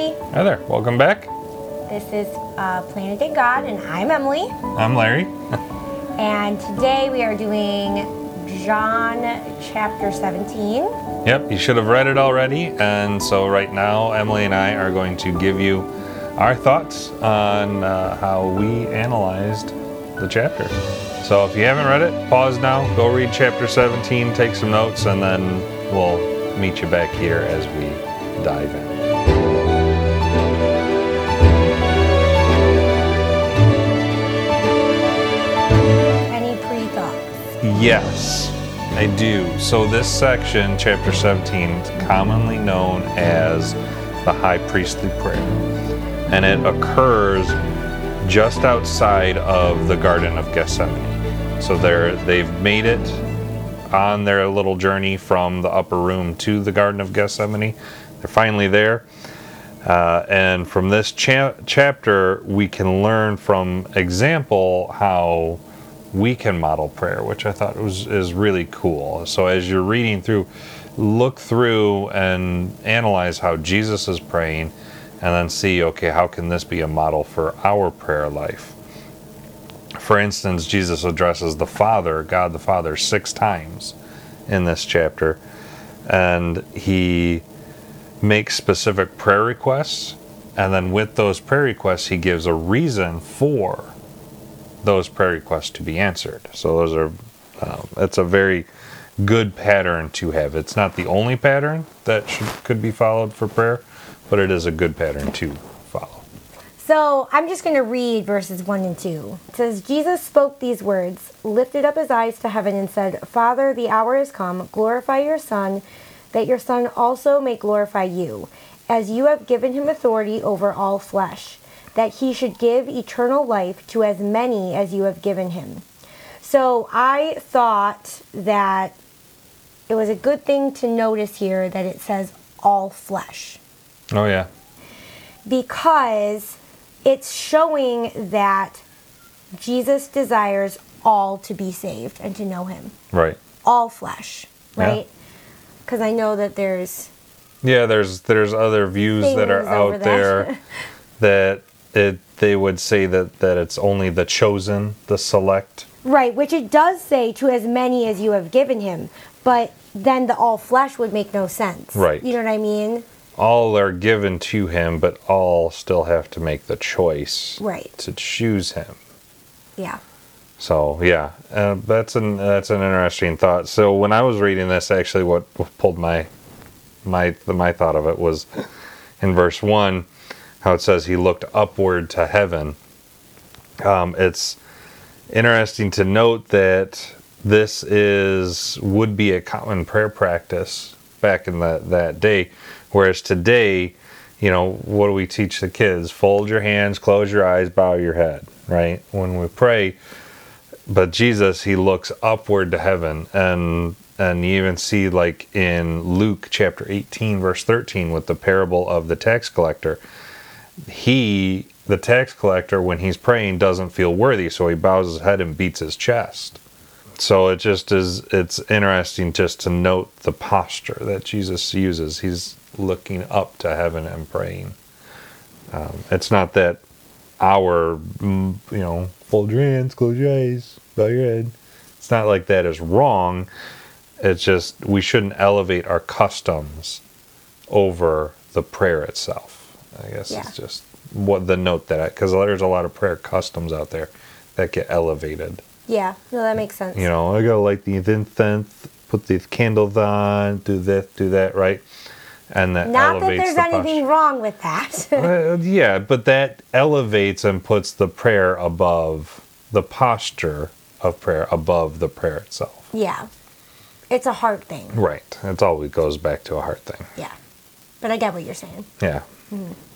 everybody. Hi there. Welcome back. This is uh, Planted in God, and I'm Emmalee. I'm Larry. And today we are doing John chapter 17. Yep, you should have read it already. And so, right now, Emmalee and I are going to give you our thoughts on uh, how we analyzed the chapter. So, if you haven't read it, pause now, go read chapter 17, take some notes, and then we'll meet you back here as we dive in. Yes, I do. So, this section, chapter 17, is commonly known as the high priestly prayer. And it occurs just outside of the Garden of Gethsemane. So, they're, they've made it on their little journey from the upper room to the Garden of Gethsemane. They're finally there. Uh, and from this cha- chapter, we can learn from example how we can model prayer, which I thought was is really cool. So as you're reading through, look through and analyze how Jesus is praying, and then see, okay, how can this be a model for our prayer life? For instance, Jesus addresses the Father, God the Father, six times in this chapter, and he makes specific prayer requests, and then with those prayer requests, he gives a reason for those prayer requests to be answered. So those are, um, it's a very good pattern to have. It's not the only pattern that should, could be followed for prayer, but it is a good pattern to follow. So I'm just going to read verses 1 and 2. It says, Jesus spoke these words, lifted up his eyes to heaven, and said, Father, the hour is come. Glorify your Son, that your Son also may glorify you, as you have given him authority over all flesh, that he should give eternal life to as many as you have given him. So I thought that it was a good thing to notice here that it says all flesh Oh yeah, because it's showing that Jesus desires all to be saved and to know him. right. All flesh, right? Because I know that there's Yeah, there's there's other views that are out there that it they would say that that it's only the chosen, the select. right, which it does say to as many as you have given him, but then the all flesh would make no sense. Right. You know what I mean? All are given to him, but all still have to make the choice Right. to choose him. Yeah. So yeah, uh, that's an that's an interesting thought. So when I was reading this, actually, what, pulled my my my thought of it was in verse one, how it says he looked upward to heaven. Um, it's interesting to note that this is would be a common prayer practice back in that that day, whereas today, you know, what do we teach the kids? Fold your hands, close your eyes, bow your head. Right when we pray, but Jesus he looks upward to heaven and and you even see like in Luke chapter 18 verse 13 with the parable of the tax collector he the tax collector when he's praying doesn't feel worthy so he bows his head and beats his chest. So it just is it's interesting just to note the posture that Jesus uses. He's looking up to heaven and praying. Um, it's not that our mm, you know fold your hands close your eyes bow your head. It's not like that is wrong. It's just we shouldn't elevate our customs over the prayer itself i guess Yeah. it's just what the note that because there's a lot of prayer customs out there that get elevated Yeah. No, that makes sense. you know i gotta light the incense put these candles on do this do that right and that Not that there's the anything posture. wrong with that. Well, yeah, but that elevates and puts the prayer above the posture of prayer above the prayer itself. yeah. It's a heart thing. Right. It always goes back to a heart thing. Yeah. But I get what you're saying. Yeah.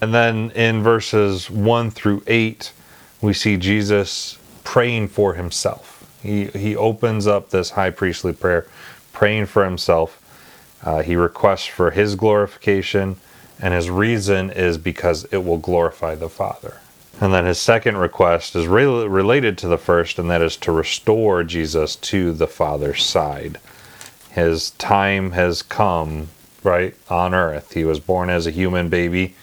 And then in verses 1 through 8, we see Jesus praying for himself. He, he opens up this high priestly prayer, praying for himself. Uh, he requests for his glorification, and his reason is because it will glorify the Father. And then his second request is re- related to the first, and that is to restore Jesus to the Father's side. His time has come, right, on earth. He was born as a human baby,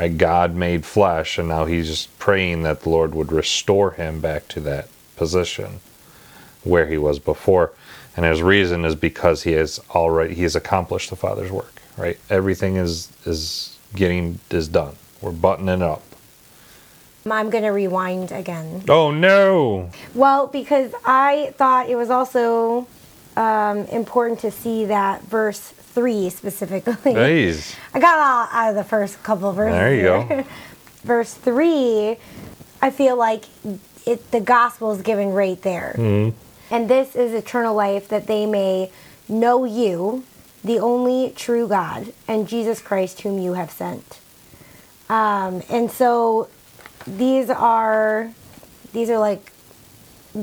Right? God made flesh, and now he's praying that the Lord would restore him back to that position where he was before. And his reason is because he has already he has accomplished the Father's work. Right? Everything is is getting is done. We're buttoning up. I'm going to rewind again. Oh no! Well, because I thought it was also um, important to see that verse 3 specifically. Please. I got all out of the first couple of verses. There you here. go. Verse 3, I feel like it, the gospel is given right there. Mm-hmm. And this is eternal life that they may know you, the only true God, and Jesus Christ, whom you have sent. Um, and so these are these are like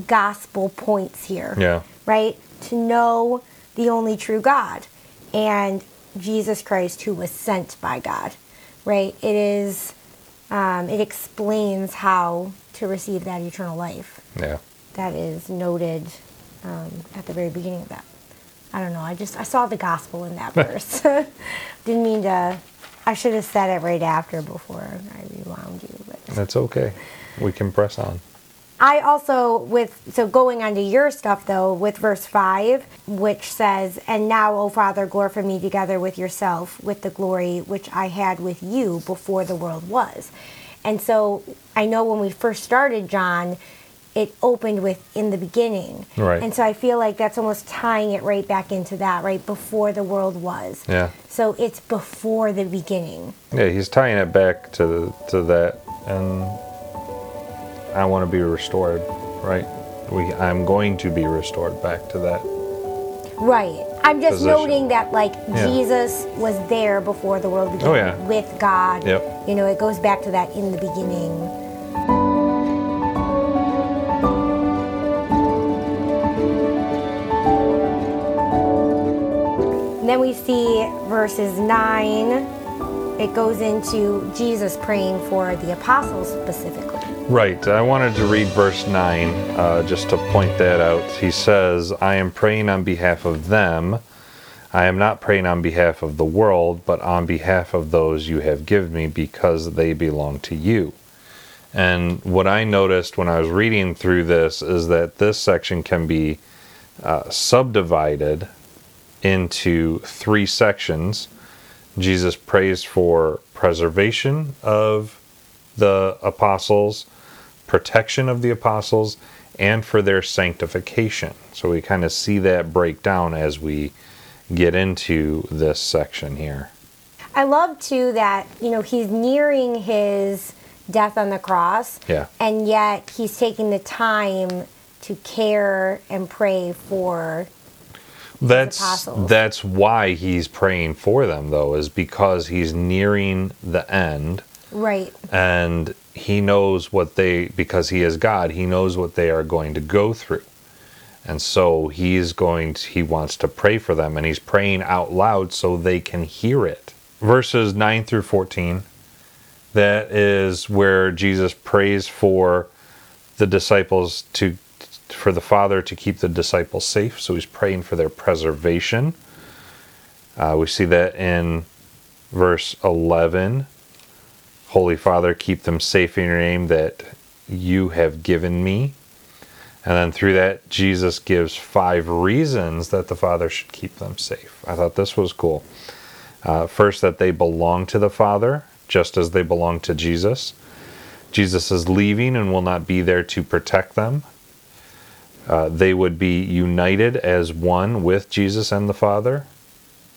gospel points here Yeah. right? To know the only true God and Jesus Christ, who was sent by God, right? It is, um, it explains how to receive that eternal life Yeah. that is noted um, at the very beginning of that. I don't know. I just I saw the gospel in that verse. Didn't mean to. I should have said it right after before I rewound you, but. That's okay. We can press on. I also with so going on to your stuff though with verse 5 which says and now O father glorify me together with yourself with the glory which I had with you before the world was. And so I know when we first started John it opened with in the beginning. Right. And so I feel like that's almost tying it right back into that right before the world was. Yeah. So it's before the beginning. Yeah, he's tying it back to to that, and I want to be restored, right? We, I'm going to be restored back to that. Right. I'm just Position. noting that like Yeah. Jesus was there before the world began Oh, yeah. with God. Yep. You know, it goes back to that in the beginning. And then we see verses 9. It goes into Jesus praying for the apostles specifically. Right. I wanted to read verse 9 uh, just to point that out. He says, I am praying on behalf of them. I am not praying on behalf of the world, but on behalf of those you have given me because they belong to you. And what I noticed when I was reading through this is that this section can be uh, subdivided into three sections. Jesus prays for preservation of the apostles, protection of the apostles, and for their sanctification. So we kind of see that break down as we get into this section here. I love too that, you know, he's nearing his death on the cross. Yeah. And yet he's taking the time to care and pray for That's that's why he's praying for them though is because he's nearing the end right. and he knows what they because he is God, he knows what they are going to go through. And so he's going to, he wants to pray for them and he's praying out loud so they can hear it. Verses 9 through 14 that is where Jesus prays for the disciples to for the Father to keep the disciples safe. So he's praying for their preservation. Uh, we see that in verse 11. Holy Father, keep them safe in your name that you have given me. And then through that, Jesus gives five reasons that the Father should keep them safe. I thought this was cool. Uh, first, that they belong to the Father, just as they belong to Jesus. Jesus is leaving and will not be there to protect them. Uh, they would be united as one with Jesus and the Father,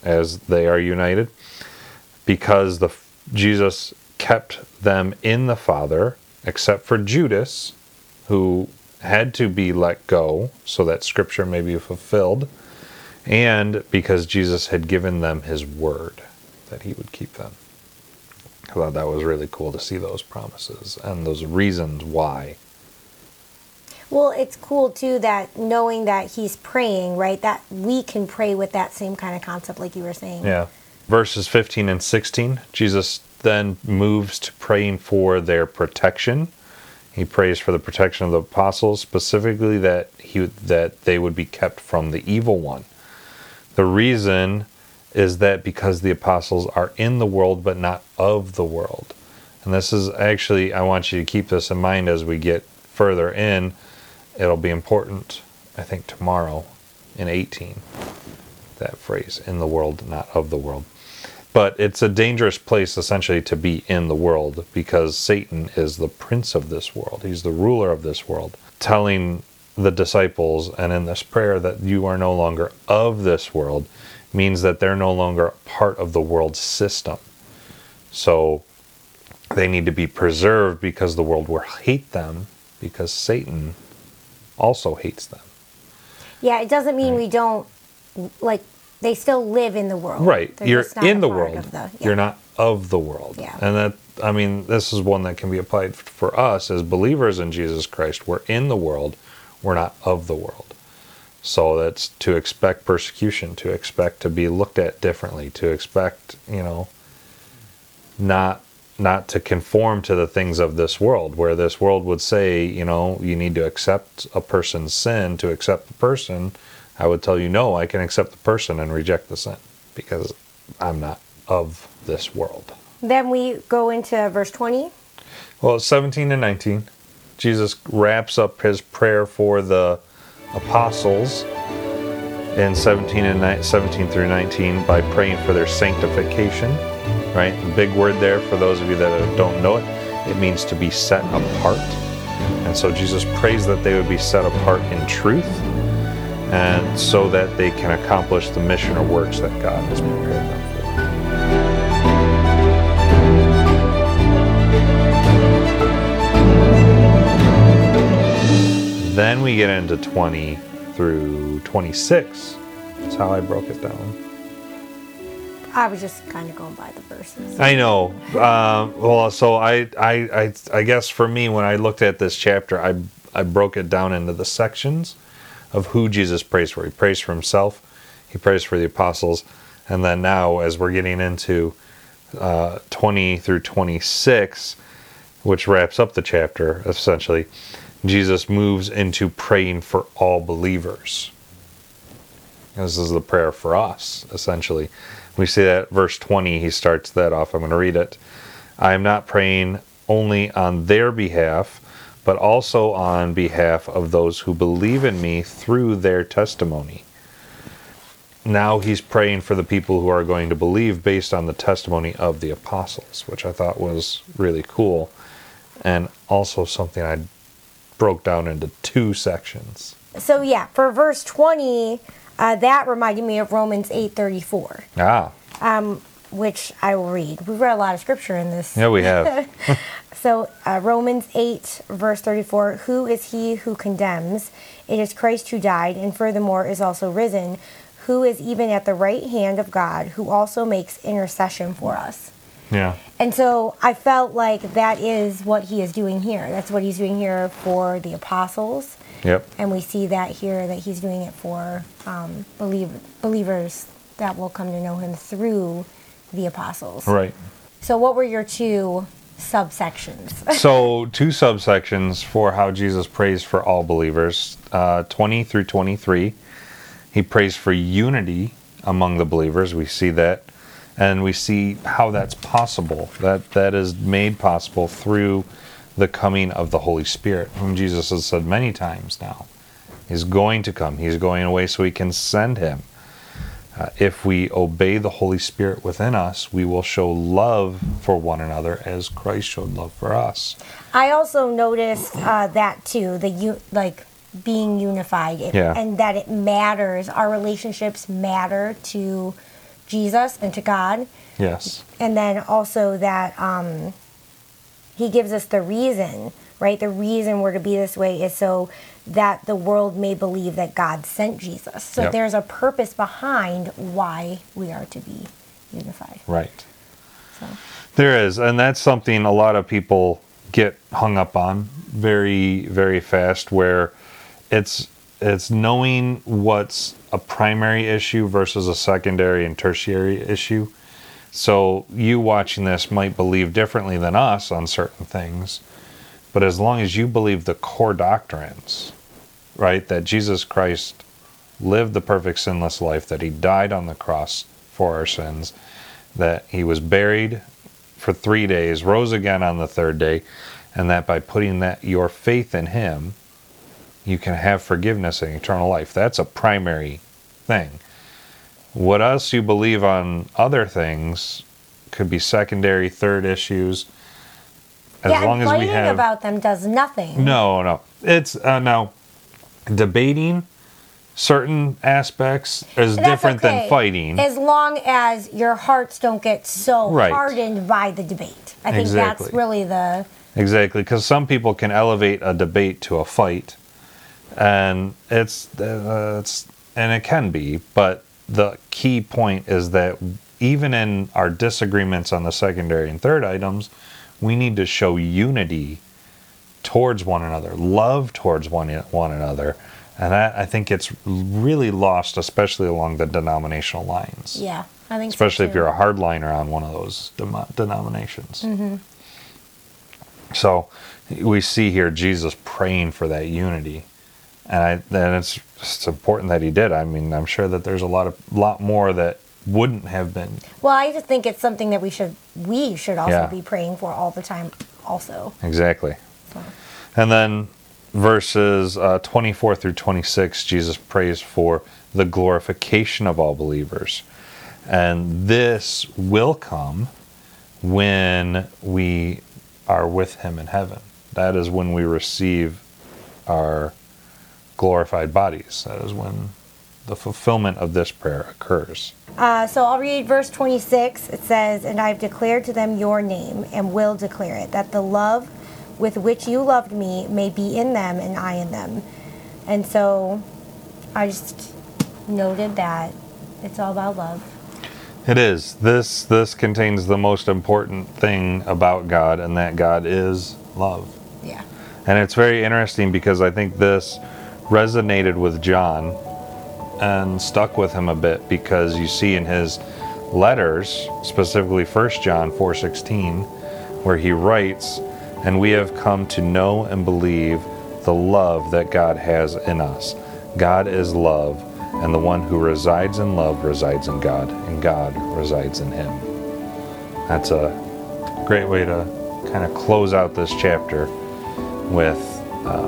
as they are united, because the Jesus kept them in the Father, except for Judas, who had to be let go so that Scripture may be fulfilled, and because Jesus had given them His word that He would keep them. I thought that was really cool to see those promises and those reasons why. Well, it's cool too that knowing that he's praying, right? That we can pray with that same kind of concept, like you were saying. Yeah. Verses 15 and 16, Jesus then moves to praying for their protection. He prays for the protection of the apostles, specifically that he that they would be kept from the evil one. The reason is that because the apostles are in the world but not of the world. And this is actually, I want you to keep this in mind as we get further in. It'll be important, I think, tomorrow in 18. That phrase, in the world, not of the world. But it's a dangerous place essentially to be in the world because Satan is the prince of this world. He's the ruler of this world, telling the disciples and in this prayer that you are no longer of this world means that they're no longer part of the world system. So they need to be preserved because the world will hate them because Satan also hates them. Yeah, it doesn't mean we don't like they still live in the world. Right. They're You're in the world. the- yeah. You're not of the world. Yeah. And that I mean, this is one that can be applied for us as believers in Jesus Christ. We're in the world, we're not of the world. So that's to expect persecution, to expect to be looked at differently, to expect, you know, not not to conform to the things of this world where this world would say you know you need to accept a person's sin. To accept the person i would tell you no i can accept the person and reject the sin because i'm not of this world. Then we go into verse 20. well 17 and 19 jesus wraps up his prayer for the apostles in 17 and ni- 17 through 19 by praying for their sanctification right? Big word there for those of you that don't know it it means to be set apart. And so jesus prays that they would be set apart in truth and so that they can accomplish the mission or works that god has prepared them for. Then we get into 20 through 26 that's how i broke it down I was just kind of going by the verses. I know. Um, well, so I, I, I, I guess for me, when I looked at this chapter, I, I broke it down into the sections of who Jesus prays for. He prays for himself, he prays for the apostles, and then now, as we're getting into uh, 20 through 26, which wraps up the chapter essentially, Jesus moves into praying for all believers. This is the prayer for us, essentially. We see that verse 20, he starts that off. I'm going to read it. I am not praying only on their behalf, but also on behalf of those who believe in me through their testimony. Now he's praying for the people who are going to believe based on the testimony of the apostles, which I thought was really cool. And also something I broke down into two sections. So yeah, for verse 20, uh, that reminded me of Romans 8:34, Ah, um, which I will read. We've read a lot of scripture in this. yeah, we have. So uh, Romans 8 verse 34, who is he who condemns? It is Christ who died and furthermore is also risen, who is even at the right hand of God, who also makes intercession for us. yeah. And so I felt like that is what he is doing here. That's what he's doing here for the apostles. Yep. And we see that here that he's doing it for um, believe, believers that will come to know him through the apostles. Right. So, what were your two subsections? so two subsections for how Jesus prays for all believers. Uh, 20 through 23, he prays for unity among the believers. We see that, and we see how that's possible. That that is made possible through the coming of the Holy Spirit, whom Jesus has said many times now. He's going to come. He's going away so we can send him. Uh, if we obey the Holy Spirit within us, we will show love for one another as Christ showed love for us. I also noticed uh, that too, the u- like being unified, it, Yeah. and that it matters. Our relationships matter to Jesus and to God, Yes. and then also that um, He gives us the reason, right? The reason we're to be this way is so that the world may believe that God sent Jesus. So Yep. there's a purpose behind why we are to be unified. Right. So. There is, and that's something a lot of people get hung up on very, very fast. Where it's it's knowing what's a primary issue versus a secondary and tertiary issue. So you watching this might believe differently than us on certain things, but as long as you believe the core doctrines, right, that Jesus Christ lived the perfect sinless life, that he died on the cross for our sins, that he was buried for three days, rose again on the third day, and that by putting that your faith in him, you can have forgiveness and eternal life. That's a primary thing. What else you believe on other things could be secondary, third issues. As yeah, long as we have about them does nothing. no, no. It's uh, no debating certain aspects is That's different okay, than fighting. As long as your hearts don't get so Right. hardened by the debate. I think Exactly. that's really the Exactly, because some people can elevate a debate to a fight, and it's uh, it's and it can be, but the key point is that even in our disagreements on the secondary and third items, we need to show unity towards one another, love towards one one another, and that I think it's really lost, especially along the denominational lines. yeah. I think so, especially if you're a hardliner on one of those dem- denominations. Mm-hmm. So we see here Jesus praying for that unity, and I, then it's it's important that he did. I mean, I'm sure that there's a lot of lot more that wouldn't have been. Well, I just think it's something that we should we should also Yeah. be praying for all the time also. Exactly. So. And then verses uh, 24 through 26, Jesus prays for the glorification of all believers. And this will come when we are with him in heaven. That is when we receive our glorified bodies. That is when the fulfillment of this prayer occurs. Uh, so I'll read verse 26. It says, And I've declared to them your name, and will declare it, that the love with which you loved me may be in them, and I in them. And so I just noted that it's all about love. It is. This this contains the most important thing about God and that God is love. Yeah. And it's very interesting because I think this resonated with John and stuck with him a bit because you see in his letters, specifically 1 John 4:16, where he writes, "And we have come to know and believe the love that God has in us. God is love, and the one who resides in love resides in God, and God resides in him." That's a great way to kind of close out this chapter with uh,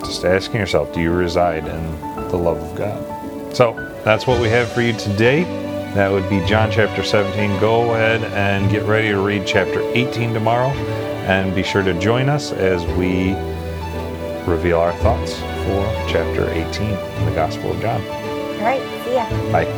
just asking yourself, do you reside in the love of God? So that's what we have for you today. That would be John chapter 17. Go ahead and get ready to read chapter 18 tomorrow. And be sure to join us as we reveal our thoughts for chapter 18 in the Gospel of John. All right. See ya. Bye.